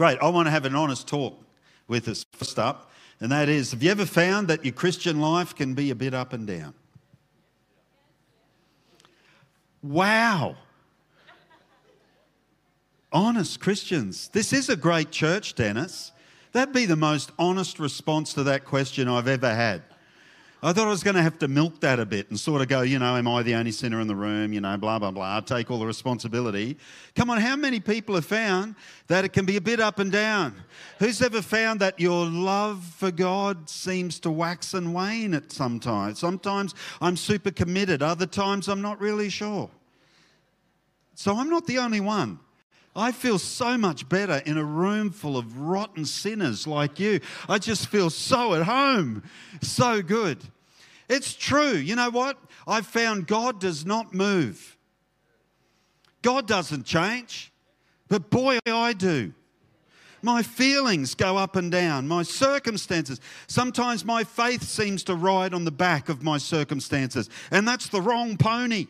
Great. I want to have an honest talk with us first up, and that is have you ever found that your Christian life can be a bit up and down? Wow. Honest Christians. This is a great church, Dennis. That'd be the most honest response to that question I've ever had. I thought I was going to have to milk that a bit and sort of go, you know, am I the only sinner in the room? You know, blah, blah, blah, take all the responsibility. Come on, how many people have found that it can be a bit up and down? Who's ever found that your love for God seems to wax and wane at some sometimes? Sometimes I'm super committed, other times I'm not really sure. So I'm not the only one. I feel so much better in a room full of rotten sinners like you. I just feel so at home, so good. It's true. You know what? I've found God does not move. God doesn't change, but boy, I do. My feelings go up and down, my circumstances. Sometimes my faith seems to ride on the back of my circumstances, and that's the wrong pony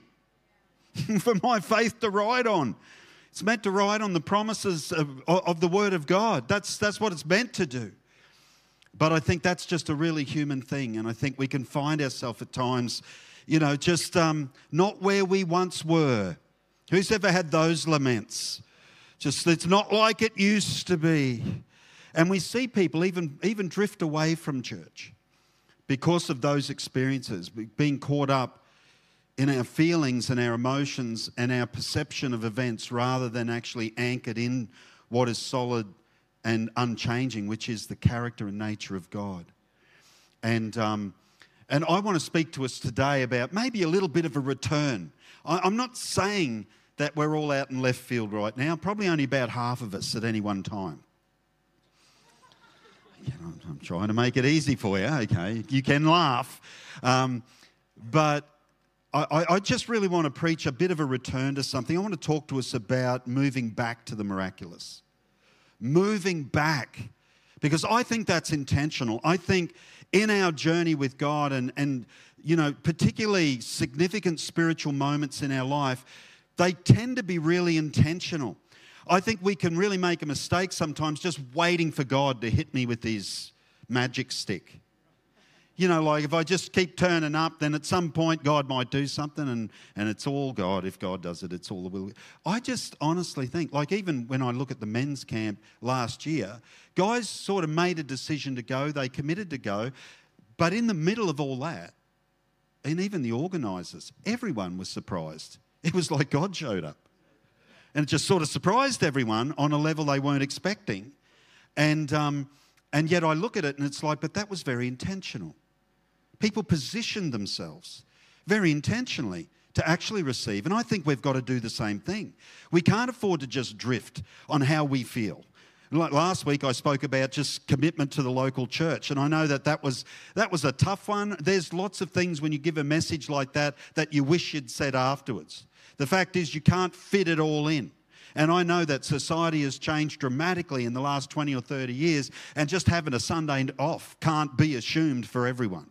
for my faith to ride on. It's meant to ride on the promises of, of the Word of God. That's, that's what it's meant to do. But I think that's just a really human thing. And I think we can find ourselves at times, you know, just um, not where we once were. Who's ever had those laments? Just it's not like it used to be. And we see people even, even drift away from church because of those experiences, being caught up in our feelings and our emotions and our perception of events rather than actually anchored in what is solid and unchanging, which is the character and nature of God. And, um, and I want to speak to us today about maybe a little bit of a return. I, I'm not saying that we're all out in left field right now, probably only about half of us at any one time. I'm trying to make it easy for you, okay? You can laugh. Um, but I, I, just really want to preach a bit of a return to something. I want to talk to us about moving back to the miraculous. Moving back, because I think that's intentional. I think in our journey with God and, and you know, particularly significant spiritual moments in our life, they tend to be really intentional. I think we can really make a mistake sometimes just waiting for God to hit me with his magic stick you know, like if I just keep turning up, then at some point God might do something and, and it's all God. If God does it, it's all the will. I just honestly think, like even when I look at the men's camp last year, guys sort of made a decision to go, they committed to go, but in the middle of all that, and even the organisers, everyone was surprised. It was like God showed up. And it just sort of surprised everyone on a level they weren't expecting. And, um, and yet I look at it and it's like, but that was very intentional. People position themselves very intentionally to actually receive. And I think we've got to do the same thing. We can't afford to just drift on how we feel. Like last week, I spoke about just commitment to the local church, and I know that that was that was a tough one. There's lots of things when you give a message like that that you wish you'd said afterwards. The fact is, you can't fit it all in. And I know that society has changed dramatically in the last 20 or 30 years, and just having a Sunday off can't be assumed for everyone.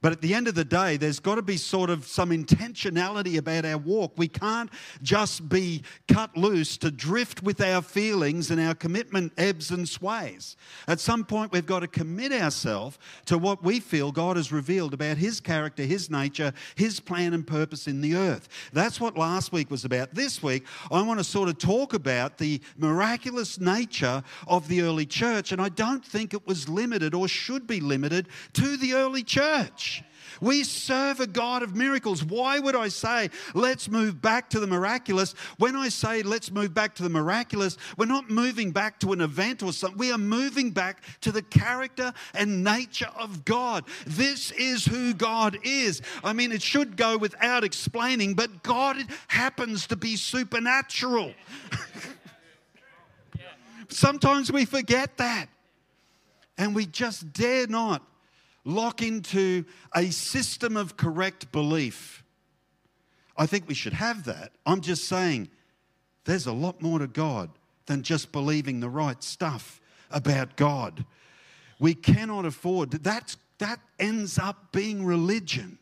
But at the end of the day, there's got to be sort of some intentionality about our walk. We can't just be cut loose to drift with our feelings and our commitment ebbs and sways. At some point, we've got to commit ourselves to what we feel God has revealed about His character, His nature, His plan and purpose in the earth. That's what last week was about. This week, I want to sort of talk about the miraculous nature of the early church. And I don't think it was limited or should be limited to the early church. We serve a God of miracles. Why would I say, let's move back to the miraculous? When I say, let's move back to the miraculous, we're not moving back to an event or something. We are moving back to the character and nature of God. This is who God is. I mean, it should go without explaining, but God happens to be supernatural. Sometimes we forget that. And we just dare not lock into a system of correct belief. I think we should have that. I'm just saying there's a lot more to God than just believing the right stuff about God. We cannot afford that. that ends up being religion.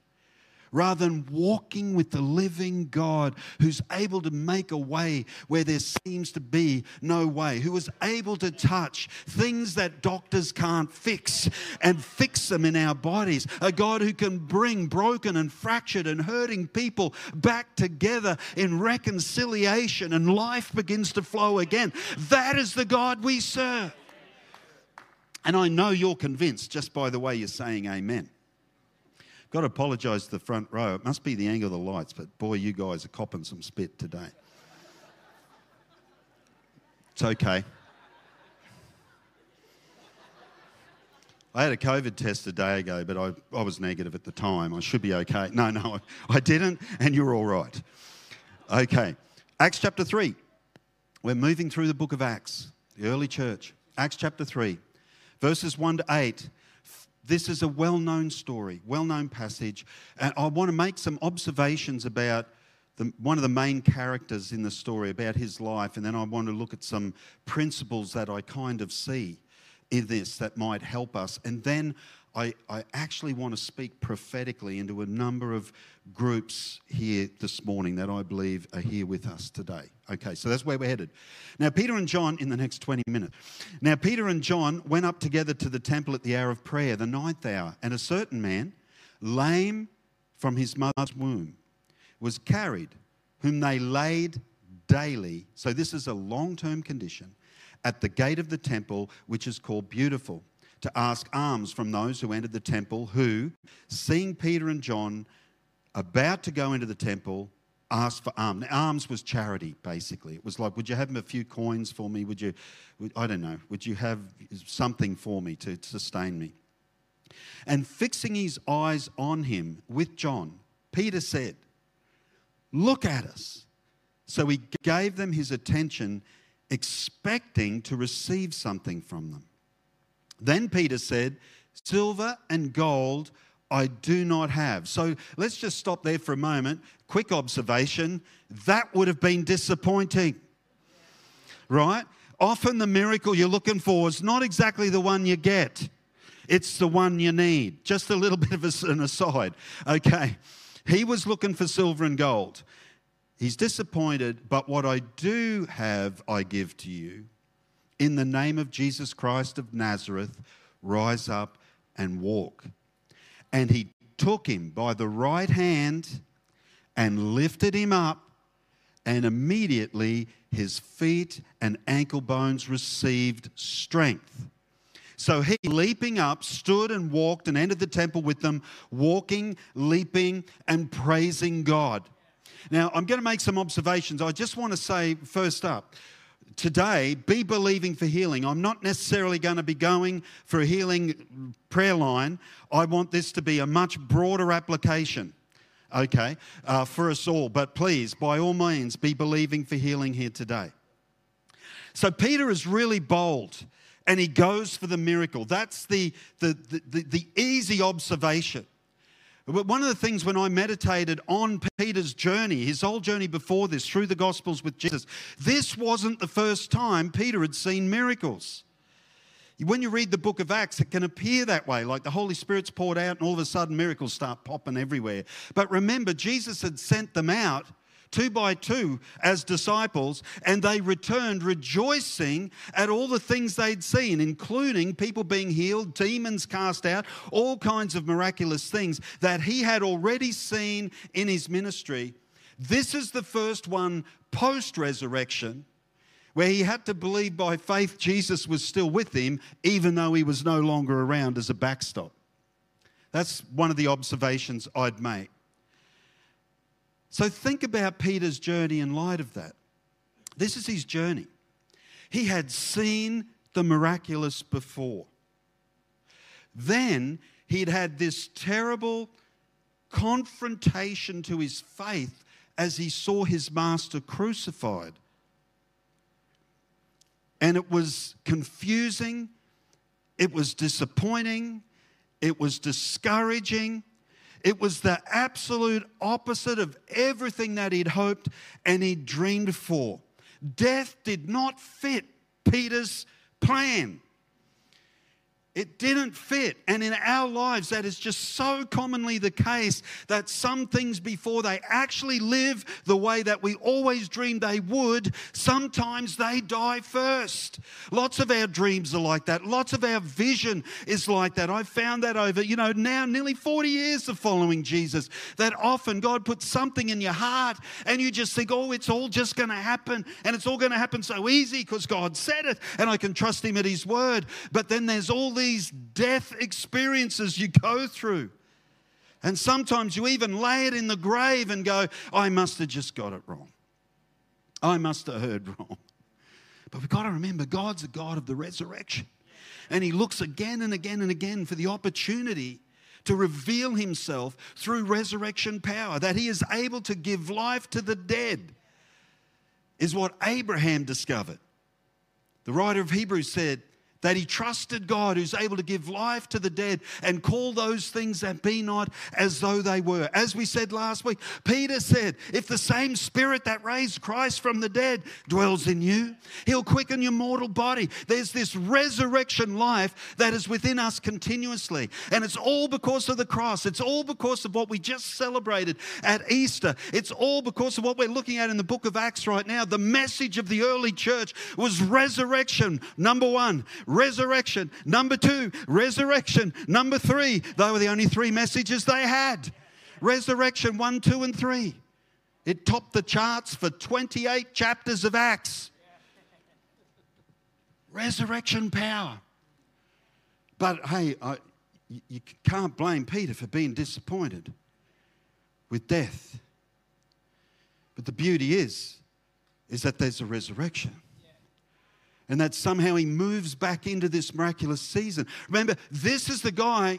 Rather than walking with the living God who's able to make a way where there seems to be no way, who is able to touch things that doctors can't fix and fix them in our bodies, a God who can bring broken and fractured and hurting people back together in reconciliation and life begins to flow again. That is the God we serve. And I know you're convinced just by the way you're saying amen. Got to apologise to the front row. It must be the angle of the lights, but boy, you guys are copping some spit today. It's okay. I had a COVID test a day ago, but I, I was negative at the time. I should be okay. No, no, I didn't, and you're all right. Okay. Acts chapter 3. We're moving through the book of Acts, the early church. Acts chapter 3, verses 1 to 8. This is a well known story, well known passage. And I want to make some observations about the, one of the main characters in the story, about his life. And then I want to look at some principles that I kind of see in this that might help us. And then I, I actually want to speak prophetically into a number of groups here this morning that I believe are here with us today. Okay, so that's where we're headed. Now, Peter and John, in the next 20 minutes. Now, Peter and John went up together to the temple at the hour of prayer, the ninth hour, and a certain man, lame from his mother's womb, was carried, whom they laid daily. So, this is a long term condition at the gate of the temple, which is called Beautiful to ask alms from those who entered the temple, who, seeing Peter and John about to go into the temple, asked for alms. Now, alms was charity, basically. It was like, would you have a few coins for me? Would you, I don't know, would you have something for me to sustain me? And fixing his eyes on him with John, Peter said, Look at us. So he gave them his attention, expecting to receive something from them. Then Peter said, Silver and gold I do not have. So let's just stop there for a moment. Quick observation that would have been disappointing, right? Often the miracle you're looking for is not exactly the one you get, it's the one you need. Just a little bit of an aside. Okay, he was looking for silver and gold. He's disappointed, but what I do have, I give to you in the name of Jesus Christ of Nazareth, rise up and walk. And he took him by the right hand and lifted him up, and immediately his feet and ankle bones received strength. So he, leaping up, stood and walked and entered the temple with them, walking, leaping, and praising God. Now, I'm going to make some observations. I just want to say, first up, today be believing for healing. I'm not necessarily going to be going for a healing prayer line. I want this to be a much broader application, okay, uh, for us all. But please, by all means, be believing for healing here today. So Peter is really bold and he goes for the miracle. That's the, the, the, the, the easy observation. But one of the things when I meditated on Peter's journey, his whole journey before this, through the Gospels with Jesus, this wasn't the first time Peter had seen miracles. When you read the book of Acts, it can appear that way, like the Holy Spirit's poured out and all of a sudden miracles start popping everywhere. But remember, Jesus had sent them out two by two as disciples, and they returned rejoicing at all the things they'd seen, including people being healed, demons cast out, all kinds of miraculous things that he had already seen in his ministry. This is the first one post resurrection where he had to believe by faith Jesus was still with him, even though he was no longer around as a backstop. That's one of the observations I'd make. So think about Peter's journey in light of that. This is his journey. He had seen the miraculous before. Then he'd had this terrible confrontation to his faith as he saw his master crucified. And it was confusing, it was disappointing, it was discouraging, it was the absolute opposite of everything that he'd hoped and he'd dreamed for. Death did not fit Peter's plan. It didn't fit. And in our lives, that is just so commonly the case that some things, before they actually live the way that we always dreamed they would, sometimes they die first. Lots of our dreams are like that. Lots of our vision is like that. I've found that over, you know, now nearly 40 years of following Jesus, that often God puts something in your heart and you just think, oh, it's all just going to happen. And it's all going to happen so easy because God said it and I can trust Him at His word. But then there's all these these death experiences you go through. And sometimes you even lay it in the grave and go, I must have just got it wrong. I must have heard wrong. But we've got to remember God's a God of the resurrection. And He looks again and again and again for the opportunity to reveal Himself through resurrection power, that He is able to give life to the dead, is what Abraham discovered. The writer of Hebrews said, that he trusted God who's able to give life to the dead and call those things that be not as though they were. As we said last week, Peter said, If the same spirit that raised Christ from the dead dwells in you, he'll quicken your mortal body. There's this resurrection life that is within us continuously. And it's all because of the cross. It's all because of what we just celebrated at Easter. It's all because of what we're looking at in the book of Acts right now. The message of the early church was resurrection, number one resurrection. Number two, resurrection. Number three, they were the only three messages they had. Resurrection one, two, and three. It topped the charts for 28 chapters of Acts. Resurrection power. But hey, I, you can't blame Peter for being disappointed with death. But the beauty is, is that there's a resurrection and that somehow he moves back into this miraculous season. Remember, this is the guy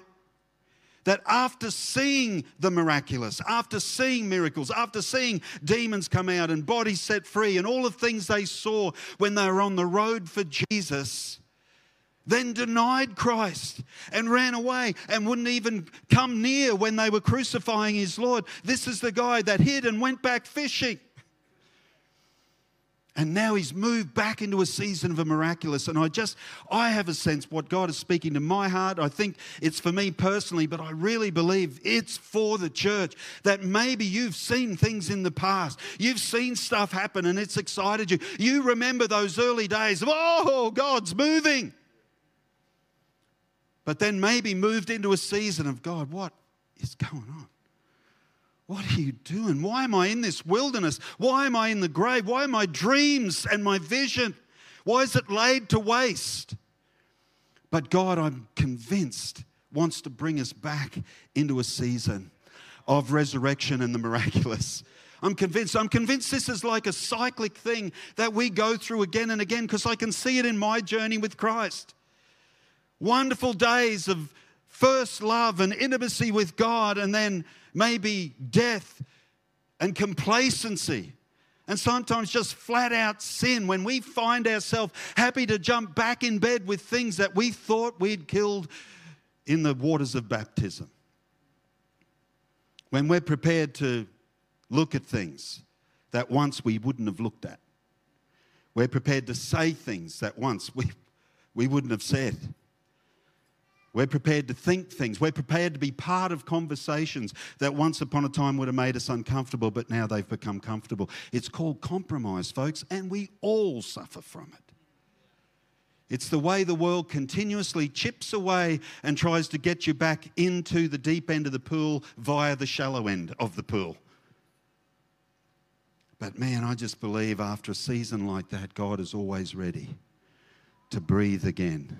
that after seeing the miraculous, after seeing miracles, after seeing demons come out and bodies set free, and all the things they saw when they were on the road for Jesus, then denied Christ and ran away and wouldn't even come near when they were crucifying his Lord. This is the guy that hid and went back fishing. And now he's moved back into a season of a miraculous. And I just, I have a sense what God is speaking to my heart. I think it's for me personally, but I really believe it's for the church that maybe you've seen things in the past. You've seen stuff happen and it's excited you. You remember those early days of, oh, God's moving. But then maybe moved into a season of, God, what is going on? What are you doing? Why am I in this wilderness? Why am I in the grave? Why are my dreams and my vision? Why is it laid to waste? But God, I'm convinced, wants to bring us back into a season of resurrection and the miraculous. I'm convinced. I'm convinced this is like a cyclic thing that we go through again and again because I can see it in my journey with Christ. Wonderful days of first love and intimacy with God, and then maybe death and complacency. And sometimes just flat out sin when we find ourselves happy to jump back in bed with things that we thought we'd killed in the waters of baptism. When we're prepared to look at things that once we wouldn't have looked at. We're prepared to say things that once we, we wouldn't have said. We're prepared to think things. We're prepared to be part of conversations that once upon a time would have made us uncomfortable, but now they've become comfortable. It's called compromise, folks, and we all suffer from it. It's the way the world continuously chips away and tries to get you back into the deep end of the pool via the shallow end of the pool. But man, I just believe after a season like that, God is always ready to breathe again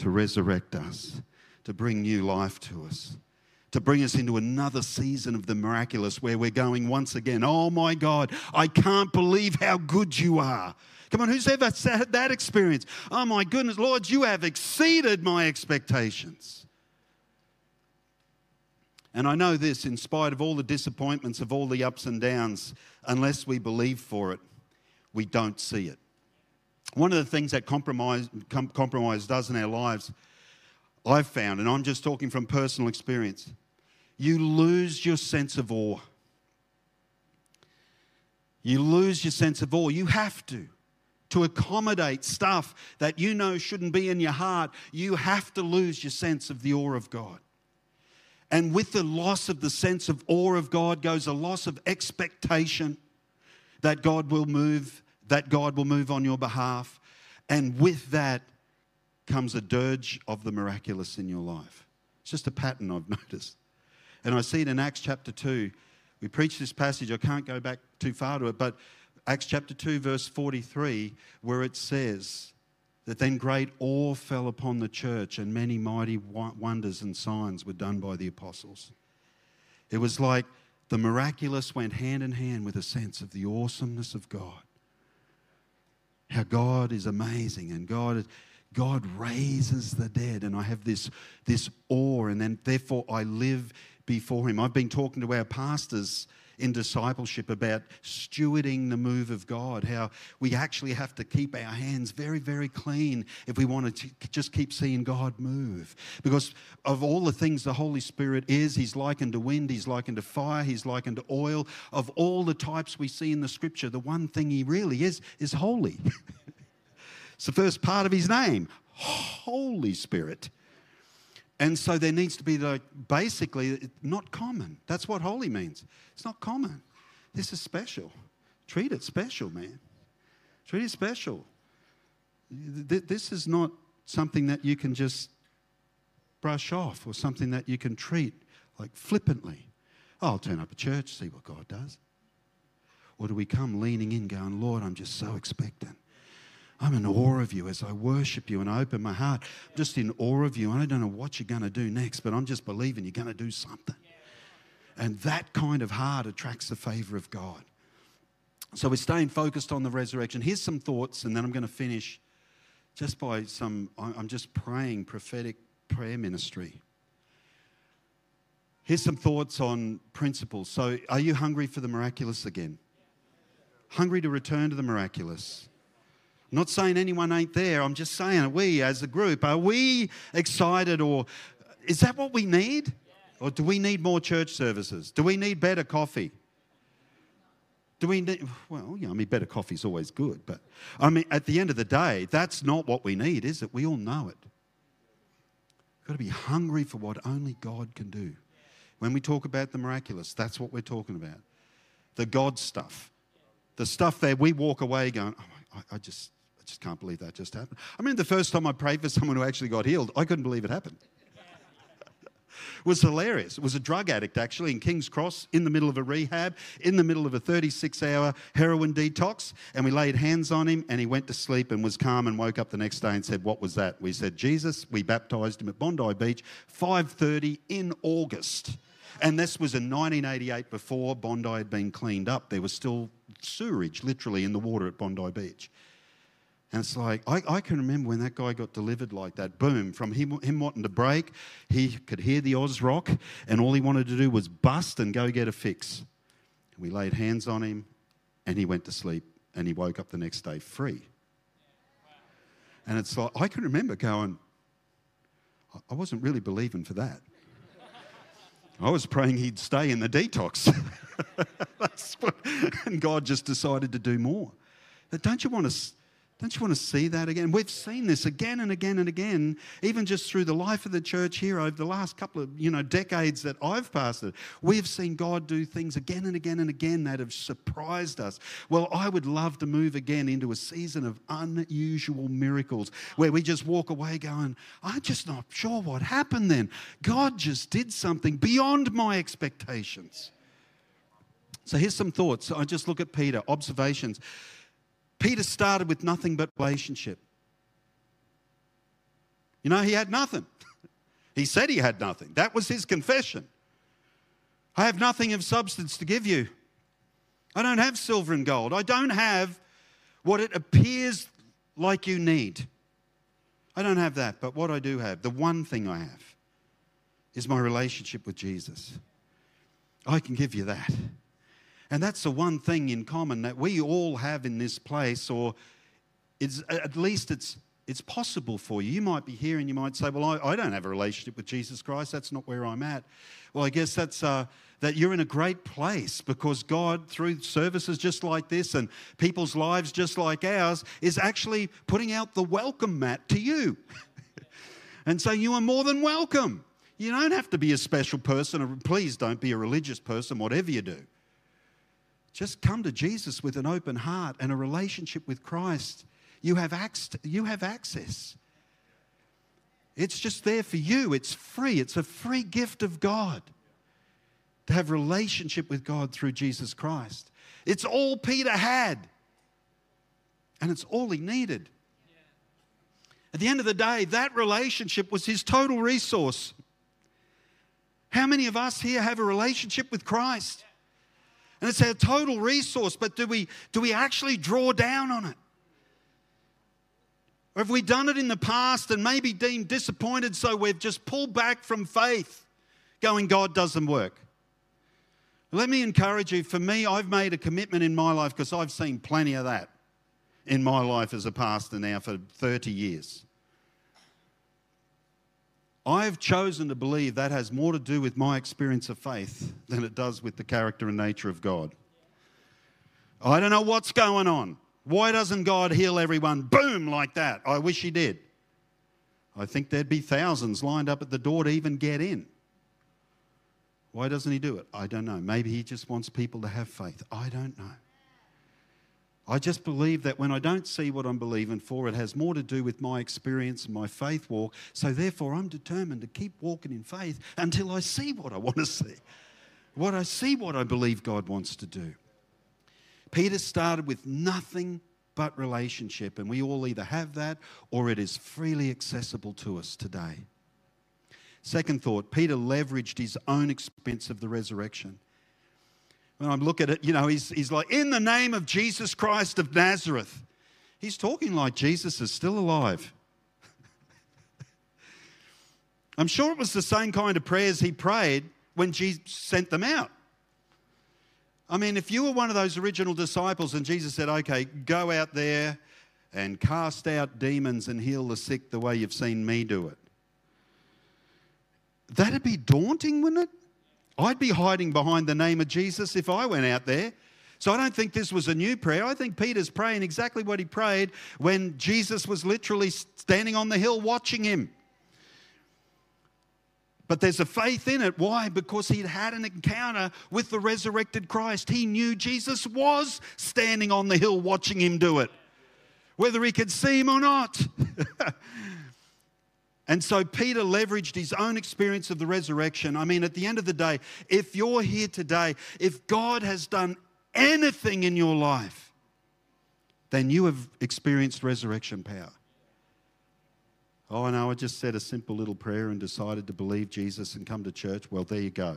to resurrect us, to bring new life to us, to bring us into another season of the miraculous where we're going once again, oh my God, I can't believe how good you are. Come on, who's ever had that experience? Oh my goodness, Lord, you have exceeded my expectations. And I know this, in spite of all the disappointments, of all the ups and downs, unless we believe for it, we don't see it. One of the things that compromise, com- compromise does in our lives, I've found, and I'm just talking from personal experience, you lose your sense of awe. You lose your sense of awe. You have to. to accommodate stuff that you know shouldn't be in your heart, you have to lose your sense of the awe of God. And with the loss of the sense of awe of God goes a loss of expectation that God will move, that God will move on your behalf. And with that comes a dirge of the miraculous in your life. It's just a pattern I've noticed. And I see it in Acts chapter 2. We preach this passage, I can't go back too far to it, but Acts chapter 2, verse 43, where it says that then great awe fell upon the church and many mighty wonders and signs were done by the apostles. It was like the miraculous went hand in hand with a sense of the awesomeness of God. How God is amazing and God, God raises the dead. And I have this, this awe, and then therefore I live before Him. I've been talking to our pastors in discipleship about stewarding the move of God, how we actually have to keep our hands very, very clean if we want to just keep seeing God move. Because of all the things the Holy Spirit is, He's likened to wind, He's likened to fire, He's likened to oil. Of all the types we see in the scripture, the one thing He really is is holy. it's the first part of His name, Holy Spirit. And so there needs to be like basically not common. That's what holy means. It's not common. This is special. Treat it special, man. Treat it special. This is not something that you can just brush off or something that you can treat like flippantly. Oh, I'll turn up at church, see what God does. Or do we come leaning in, going, Lord, I'm just so expectant. I'm in awe of you as I worship you and I open my heart. I'm just in awe of you. I don't know what you're going to do next, but I'm just believing you're going to do something. And that kind of heart attracts the favor of God. So we're staying focused on the resurrection. Here's some thoughts, and then I'm going to finish just by some, I'm just praying prophetic prayer ministry. Here's some thoughts on principles. So, are you hungry for the miraculous again? Hungry to return to the miraculous? I'm not saying anyone ain't there. I'm just saying, are we as a group, are we excited or is that what we need? Or do we need more church services? Do we need better coffee? Do we need, well, yeah, I mean, better coffee is always good, but I mean, at the end of the day, that's not what we need, is it? We all know it. We've got to be hungry for what only God can do. When we talk about the miraculous, that's what we're talking about. The God stuff. The stuff that we walk away going, oh, I, I just, just can't believe that just happened. I mean, the first time I prayed for someone who actually got healed, I couldn't believe it happened. it was hilarious. It was a drug addict actually in King's Cross in the middle of a rehab, in the middle of a 36 hour heroin detox. And we laid hands on him and he went to sleep and was calm and woke up the next day and said, What was that? We said, Jesus. We baptized him at Bondi Beach, 5.30 in August. And this was in 1988 before Bondi had been cleaned up. There was still sewerage literally in the water at Bondi Beach. And it's like, I, I, can remember when that guy got delivered like that. Boom, from him, him wanting to break, he could hear the Oz rock, and all he wanted to do was bust and go get a fix. We laid hands on him, and he went to sleep, and he woke up the next day free. And it's like, I can remember going, I wasn't really believing for that. I was praying he'd stay in the detox. what, and God just decided to do more. But don't you want to don't you want to see that again? We've seen this again and again and again, even just through the life of the church here over the last couple of you know decades that I've pastored. We've seen God do things again and again and again that have surprised us. Well, I would love to move again into a season of unusual miracles where we just walk away going, I'm just not sure what happened then. God just did something beyond my expectations. So here's some thoughts. I just look at Peter, observations. Peter started with nothing but relationship. You know, he had nothing. he said he had nothing. That was his confession. I have nothing of substance to give you. I don't have silver and gold. I don't have what it appears like you need. I don't have that, but what I do have, the one thing I have, is my relationship with Jesus. I can give you that. And that's the one thing in common that we all have in this place, or it's, at least it's, it's possible for you. You might be here and you might say, Well, I, I don't have a relationship with Jesus Christ. That's not where I'm at. Well, I guess that's. Uh, that you're in a great place because God, through services just like this and people's lives just like ours, is actually putting out the welcome mat to you. and so you are more than welcome. You don't have to be a special person, please don't be a religious person, whatever you do. Just come to Jesus with an open heart and a relationship with Christ. You have, ac- you have access. It's just there for you. It's free. It's a free gift of God to have relationship with God through Jesus Christ. It's all Peter had. And it's all he needed. At the end of the day, that relationship was his total resource. How many of us here have a relationship with Christ? And it's our total resource, but do we, do we actually draw down on it? Or have we done it in the past and maybe deemed disappointed, so we've just pulled back from faith, going, God doesn't work? Let me encourage you. For me, I've made a commitment in my life because I've seen plenty of that in my life as a pastor now for 30 years. I've chosen to believe that has more to do with my experience of faith than it does with the character and nature of God. I don't know what's going on. Why doesn't God heal everyone boom like that? I wish He did. I think there'd be thousands lined up at the door to even get in. Why doesn't He do it? I don't know. Maybe He just wants people to have faith. I don't know. I just believe that when I don't see what I'm believing for, it has more to do with my experience and my faith walk. So therefore, I'm determined to keep walking in faith until I see what I want to see. What I see, what I believe God wants to do. Peter started with nothing but relationship, and we all either have that or it is freely accessible to us today. Second thought Peter leveraged his own experience of the resurrection when I look at it, you know, he's, he's like, in the name of Jesus Christ of Nazareth. He's talking like Jesus is still alive. I'm sure it was the same kind of prayers he prayed when Jesus sent them out. I mean, if you were one of those original disciples and Jesus said, okay, go out there and cast out demons and heal the sick the way you've seen me do it, that'd be daunting, wouldn't it? I'd be hiding behind the name of Jesus if I went out there. So I don't think this was a new prayer. I think Peter's praying exactly what he prayed when Jesus was literally standing on the hill watching him. But there's a faith in it. Why? Because he'd had an encounter with the resurrected Christ. He knew Jesus was standing on the hill watching him do it, whether he could see him or not. And so Peter leveraged his own experience of the resurrection. I mean, at the end of the day, if you're here today, if God has done anything in your life, then you have experienced resurrection power. Oh, no, I just said a simple little prayer and decided to believe Jesus and come to church. Well, there you go.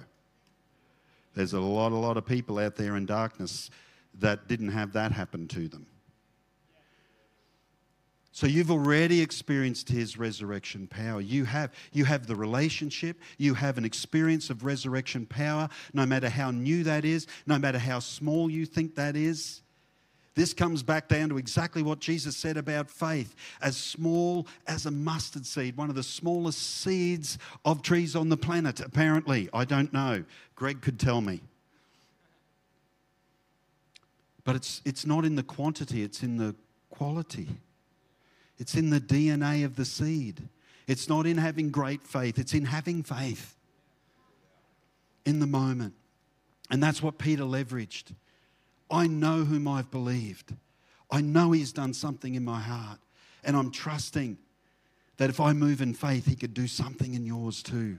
There's a lot, a lot of people out there in darkness that didn't have that happen to them. So you've already experienced his resurrection power. You have, you have the relationship, you have an experience of resurrection power, no matter how new that is, no matter how small you think that is. This comes back down to exactly what Jesus said about faith as small as a mustard seed, one of the smallest seeds of trees on the planet, apparently. I don't know. Greg could tell me. But it's, it's not in the quantity, it's in the quality. It's in the DNA of the seed. It's not in having great faith, it's in having faith in the moment. And that's what Peter leveraged. I know whom I've believed. I know he's done something in my heart. And I'm trusting that if I move in faith, he could do something in yours too.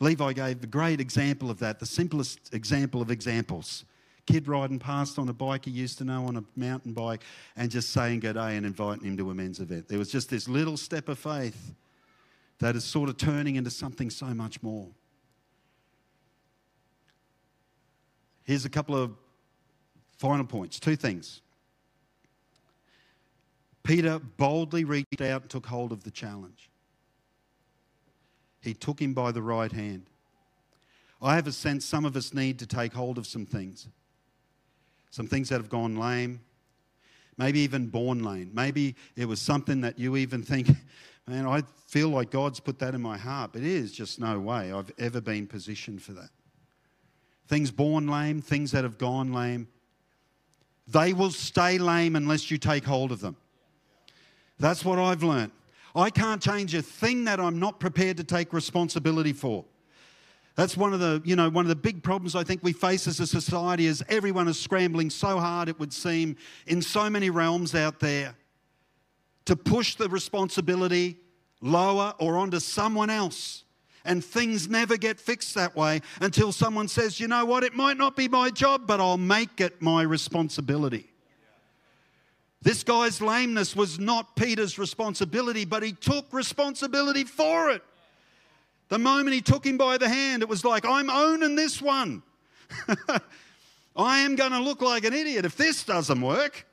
Levi gave a great example of that, the simplest example of examples kid riding past on a bike he used to know on a mountain bike and just saying good day and inviting him to a men's event. There was just this little step of faith that is sort of turning into something so much more. Here's a couple of final points two things. Peter boldly reached out and took hold of the challenge. He took him by the right hand. I have a sense some of us need to take hold of some things some things that have gone lame, Maybe even born lame. Maybe it was something that you even think, man, I feel like God's put that in my heart. But it is just no way I've ever been positioned for that. Things born lame, things that have gone lame, they will stay lame unless you take hold of them. That's what I've learned. I can't change a thing that I'm not prepared to take responsibility for. That's one of the, you know, one of the big problems I think we face as a society is everyone is scrambling so hard, it would seem, in so many realms out there to push the responsibility lower or onto someone else. And things never get fixed that way until someone says, you know what, it might not be my job, but I'll make it my responsibility. This guy's lameness was not Peter's responsibility, but he took responsibility for it. The moment he took him by the hand, it was like, I'm owning this one. I am going to look like an idiot if this doesn't work.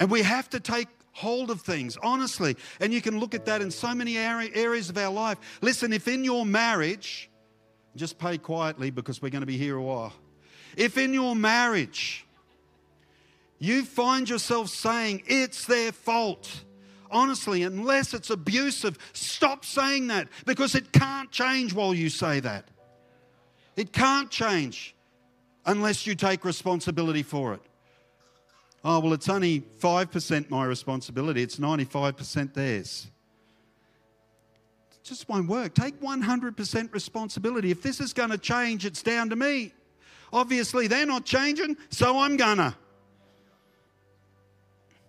And we have to take hold of things, honestly. And you can look at that in so many areas of our life. Listen, if in your marriage, just pay quietly because we're going to be here a while. If in your marriage, you find yourself saying it's their fault. Honestly, unless it's abusive, stop saying that because it can't change while you say that. It can't change unless you take responsibility for it. Oh, well, it's only 5% my responsibility, it's 95% theirs. It just won't work. Take 100% responsibility. If this is going to change, it's down to me. Obviously, they're not changing, so I'm gonna.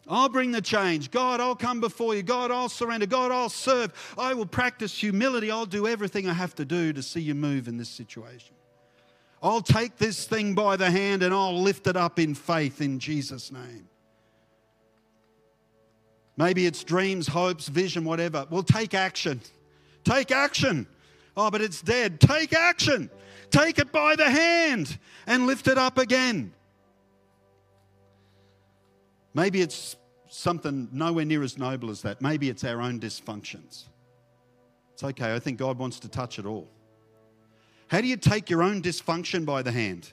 I'll bring the change. God, I'll come before you. God, I'll surrender. God, I'll serve. I will practice humility. I'll do everything I have to do to see you move in this situation. I'll take this thing by the hand and I'll lift it up in faith in Jesus' name. Maybe it's dreams, hopes, vision, whatever. Well, take action. Take action. Oh, but it's dead. Take action. Take it by the hand and lift it up again. Maybe it's something nowhere near as noble as that. Maybe it's our own dysfunctions. It's okay. I think God wants to touch it all. How do you take your own dysfunction by the hand?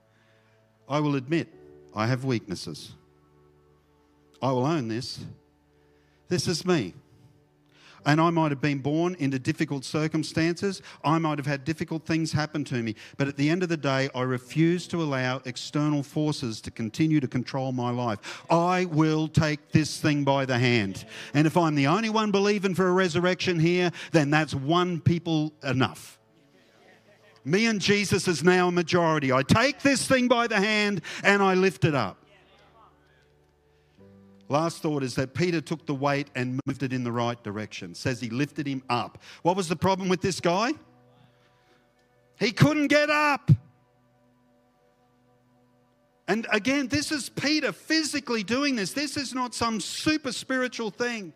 I will admit I have weaknesses. I will own this. This is me. And I might have been born into difficult circumstances. I might have had difficult things happen to me. But at the end of the day, I refuse to allow external forces to continue to control my life. I will take this thing by the hand. And if I'm the only one believing for a resurrection here, then that's one people enough. Me and Jesus is now a majority. I take this thing by the hand and I lift it up. Last thought is that Peter took the weight and moved it in the right direction. Says he lifted him up. What was the problem with this guy? He couldn't get up. And again, this is Peter physically doing this. This is not some super spiritual thing.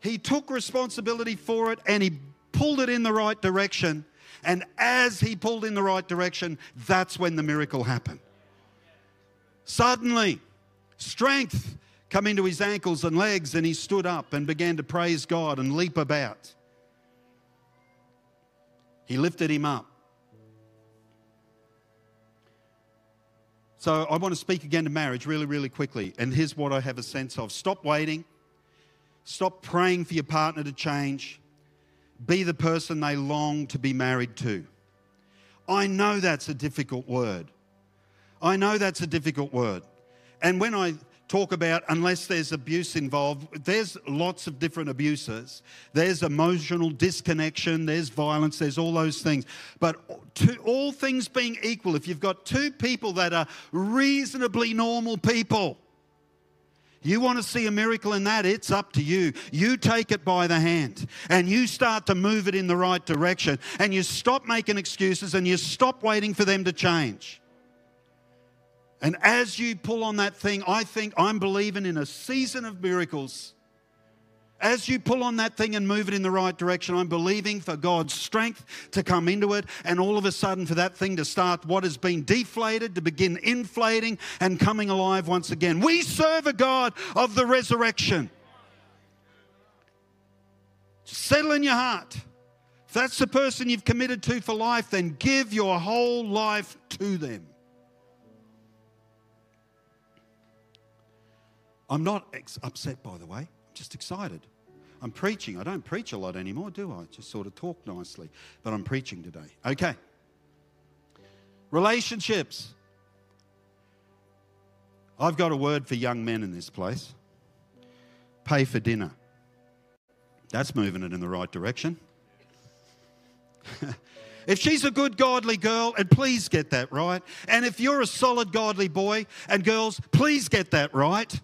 He took responsibility for it and he pulled it in the right direction. And as he pulled in the right direction, that's when the miracle happened. Suddenly, strength come into his ankles and legs, and he stood up and began to praise God and leap about. He lifted him up. So I want to speak again to marriage really, really quickly. And here's what I have a sense of stop waiting, stop praying for your partner to change, be the person they long to be married to. I know that's a difficult word. I know that's a difficult word. And when I talk about unless there's abuse involved. There's lots of different abuses. There's emotional disconnection, there's violence, there's all those things. But to, all things being equal, if you've got two people that are reasonably normal people, you want to see a miracle in that? It's up to you. You take it by the hand and you start to move it in the right direction and you stop making excuses and you stop waiting for them to change. And as you pull on that thing, I think I'm believing in a season of miracles. As you pull on that thing and move it in the right direction, I'm believing for God's strength to come into it, and all of a sudden for that thing to start what has been deflated to begin inflating and coming alive once again. We serve a God of the resurrection. Settle in your heart. If that's the person you've committed to for life, then give your whole life to them. I'm not ex- upset, by the way. I'm just excited. I'm preaching. I don't preach a lot anymore, do I? Just sort of talk nicely. But I'm preaching today. Okay. Relationships. I've got a word for young men in this place pay for dinner. That's moving it in the right direction. if she's a good, godly girl, and please get that right. And if you're a solid, godly boy and girls, please get that right.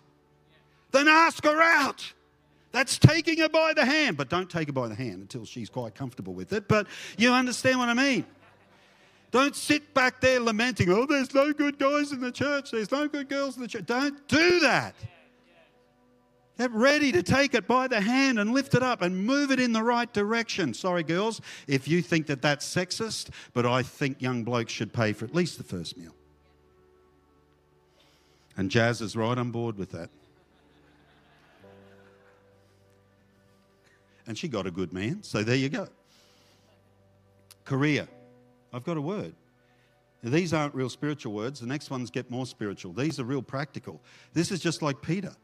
Then ask her out. That's taking her by the hand, but don't take her by the hand until she's quite comfortable with it. But you understand what I mean. Don't sit back there lamenting, oh, there's no good guys in the church, there's no good girls in the church. Don't do that. Get ready to take it by the hand and lift it up and move it in the right direction. Sorry, girls, if you think that that's sexist, but I think young blokes should pay for at least the first meal. And Jazz is right on board with that. And she got a good man, so there you go. Career. I've got a word. These aren't real spiritual words. The next ones get more spiritual. These are real practical. This is just like Peter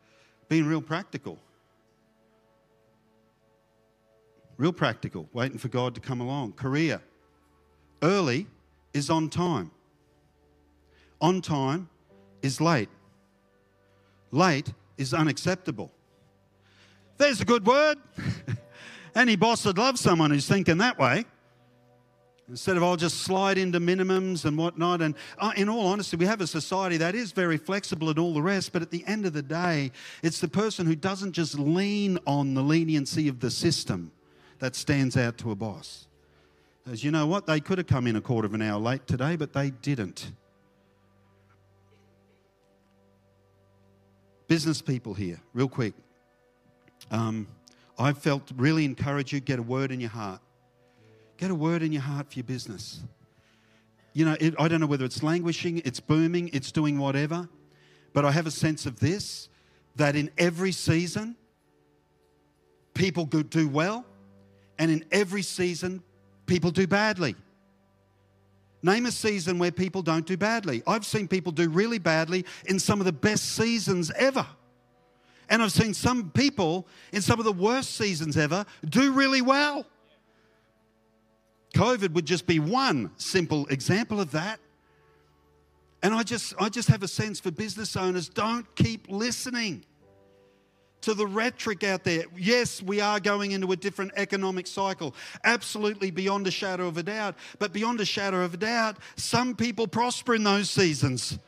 being real practical. Real practical, waiting for God to come along. Career. Early is on time. On time is late. Late is unacceptable. There's a good word. Any boss would love someone who's thinking that way. Instead of I'll just slide into minimums and whatnot. And uh, in all honesty, we have a society that is very flexible and all the rest, but at the end of the day, it's the person who doesn't just lean on the leniency of the system that stands out to a boss. As you know what? They could have come in a quarter of an hour late today, but they didn't. Business people here, real quick. Um, I felt really encourage you, get a word in your heart. Get a word in your heart for your business. You know, it, I don't know whether it's languishing, it's booming, it's doing whatever, but I have a sense of this that in every season, people do well, and in every season, people do badly. Name a season where people don't do badly. I've seen people do really badly in some of the best seasons ever. And I've seen some people in some of the worst seasons ever do really well. COVID would just be one simple example of that. And I just, I just have a sense for business owners don't keep listening to the rhetoric out there. Yes, we are going into a different economic cycle, absolutely beyond a shadow of a doubt. But beyond a shadow of a doubt, some people prosper in those seasons.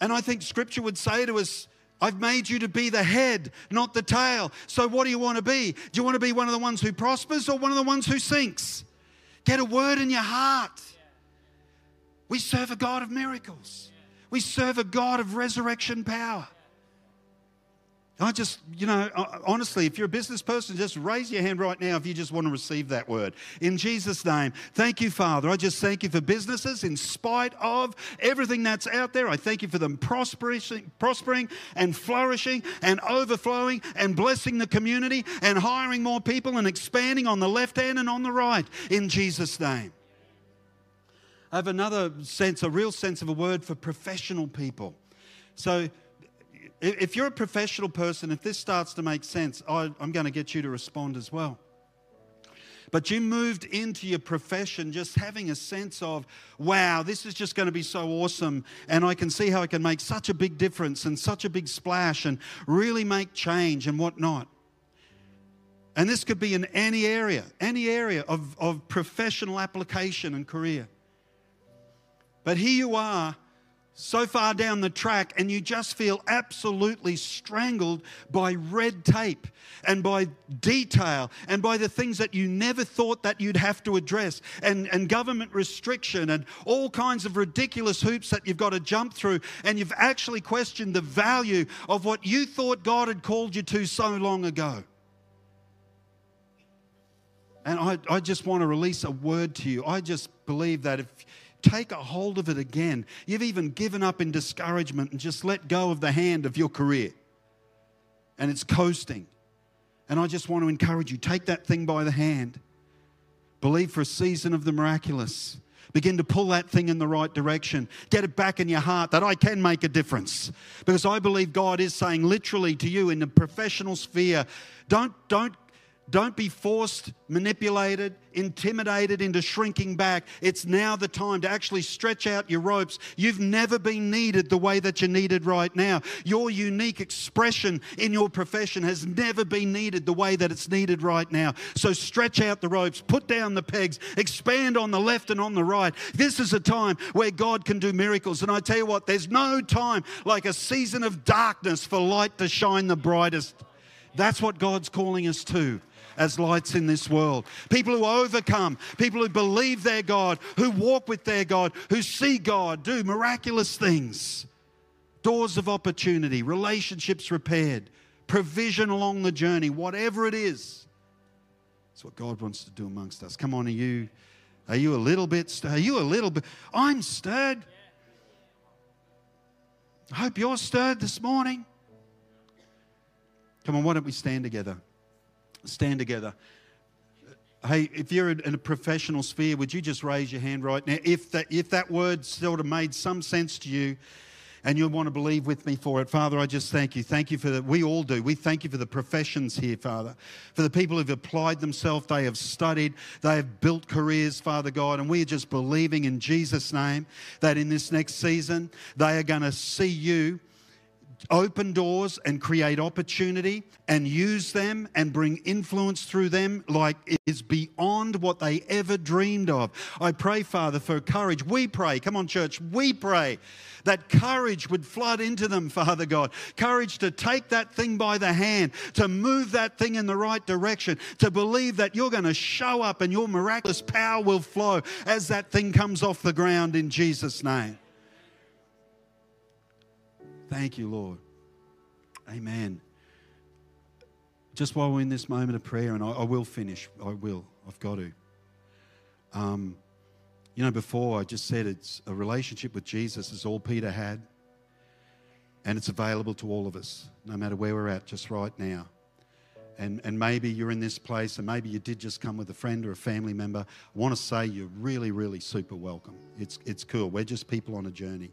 And I think scripture would say to us, I've made you to be the head, not the tail. So, what do you want to be? Do you want to be one of the ones who prospers or one of the ones who sinks? Get a word in your heart. We serve a God of miracles, we serve a God of resurrection power. I just, you know, honestly, if you're a business person, just raise your hand right now if you just want to receive that word. In Jesus' name, thank you, Father. I just thank you for businesses in spite of everything that's out there. I thank you for them prospering, prospering and flourishing and overflowing and blessing the community and hiring more people and expanding on the left hand and on the right. In Jesus' name. I have another sense, a real sense of a word for professional people. So, if you're a professional person, if this starts to make sense, I, am going to get you to respond as well. But you moved into your profession just having a sense of, wow, this is just going to be so awesome. And I can see how I can make such a big difference and such a big splash and really make change and whatnot. And this could be in any area, any area of, of professional application and career. But here you are so far down the track and you just feel absolutely strangled by red tape and by detail and by the things that you never thought that you'd have to address and, and government restriction and all kinds of ridiculous hoops that you've got to jump through and you've actually questioned the value of what you thought God had called you to so long ago. And I, I just want to release a word to you. I just believe that if take a hold of it again. You've even given up in discouragement and just let go of the hand of your career. And it's coasting. And I just want to encourage you take that thing by the hand. Believe for a season of the miraculous Begin to pull that thing in the right direction. Get it back in your heart that I can make a difference. Because I believe God is saying literally to you in the professional sphere, don't, don't don't be forced, manipulated, intimidated into shrinking back. It's now the time to actually stretch out your ropes. You've never been needed the way that you're needed right now. Your unique expression in your profession has never been needed the way that it's needed right now. So stretch out the ropes, put down the pegs, expand on the left and on the right. This is a time where God can do miracles. And I tell you what, there's no time like a season of darkness for light to shine the brightest. That's what God's calling us to as lights in this world. People who overcome, people who believe their God, who walk with their God, who see God do miraculous things. Doors of opportunity, relationships repaired, provision along the journey, whatever it is. It's what God wants to do amongst us. Come on, are you are you a little bit are you a little bit I'm stirred. I hope you're stirred this morning. Come on, why don't we stand together? Stand together. Hey, if you're in a professional sphere, would you just raise your hand right now? If that, if that word sort of made some sense to you, and you'll want to believe with me for it. Father, I just thank you. Thank you for that. We all do. We thank you for the professions here, Father, for the people who've applied themselves, they have studied, they have built careers, Father God, and we are just believing in Jesus' name that in this next season, they are going to see you open doors and create opportunity and use them and bring influence through them like it is beyond what they ever dreamed of. I pray, Father, for courage. We pray, come on, church, we pray that courage would flood into them, Father God. Courage to take that thing by the hand, to move that thing in the right direction, to believe that you're going to show up and your miraculous power will flow as that thing comes off the ground in Jesus' name. Thank you, Lord. Amen. Just while we're in this moment of prayer, and I, I will finish, I will, I've got to. Um, you know, before I just said it's a relationship with Jesus is all Peter had, and it's available to all of us, no matter where we're at, just right now. And, and maybe you're in this place, and maybe you did just come with a friend or a family member. I want to say you're really, really super welcome. It's, it's cool. We're just people on a journey.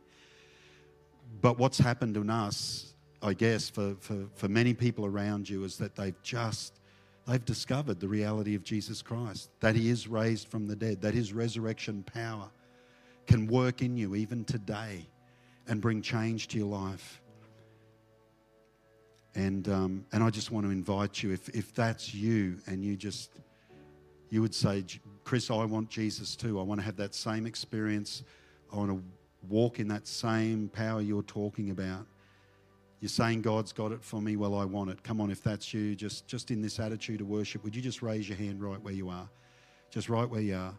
But what's happened in us, I guess, for, for, for many people around you is that they've just they've discovered the reality of Jesus Christ, that he is raised from the dead, that his resurrection power can work in you even today and bring change to your life. And, um, and I just want to invite you, if, if that's you and you just, you would say, Chris, I want Jesus too. I want to have that same experience. I want to walk in that same power you're talking about. You're saying God's got it for me. Well, I want it. Come on, if that's you, just just in this attitude of worship, would you just raise your hand right where you are, just right where you are?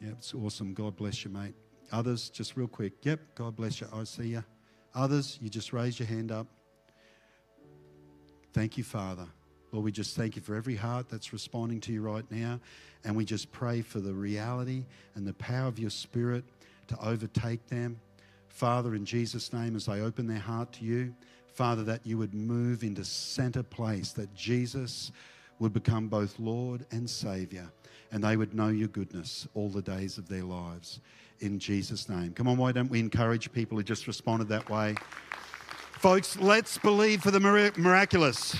Yep, it's awesome. God bless you, mate. Others, just real quick. Yep, God bless you. I see you. Others, you just raise your hand up. Thank you, Father. Lord, we just thank you for every heart that's responding to you right now. And we just pray for the reality and the power of your Spirit to overtake them. Father, in Jesus' name, as they open their heart to you, Father, that you would move into center place, that Jesus would become both Lord and Savior, and they would know your goodness all the days of their lives. In Jesus' name. Come on, why don't we encourage people who just responded that way? Folks, let's believe for the miraculous.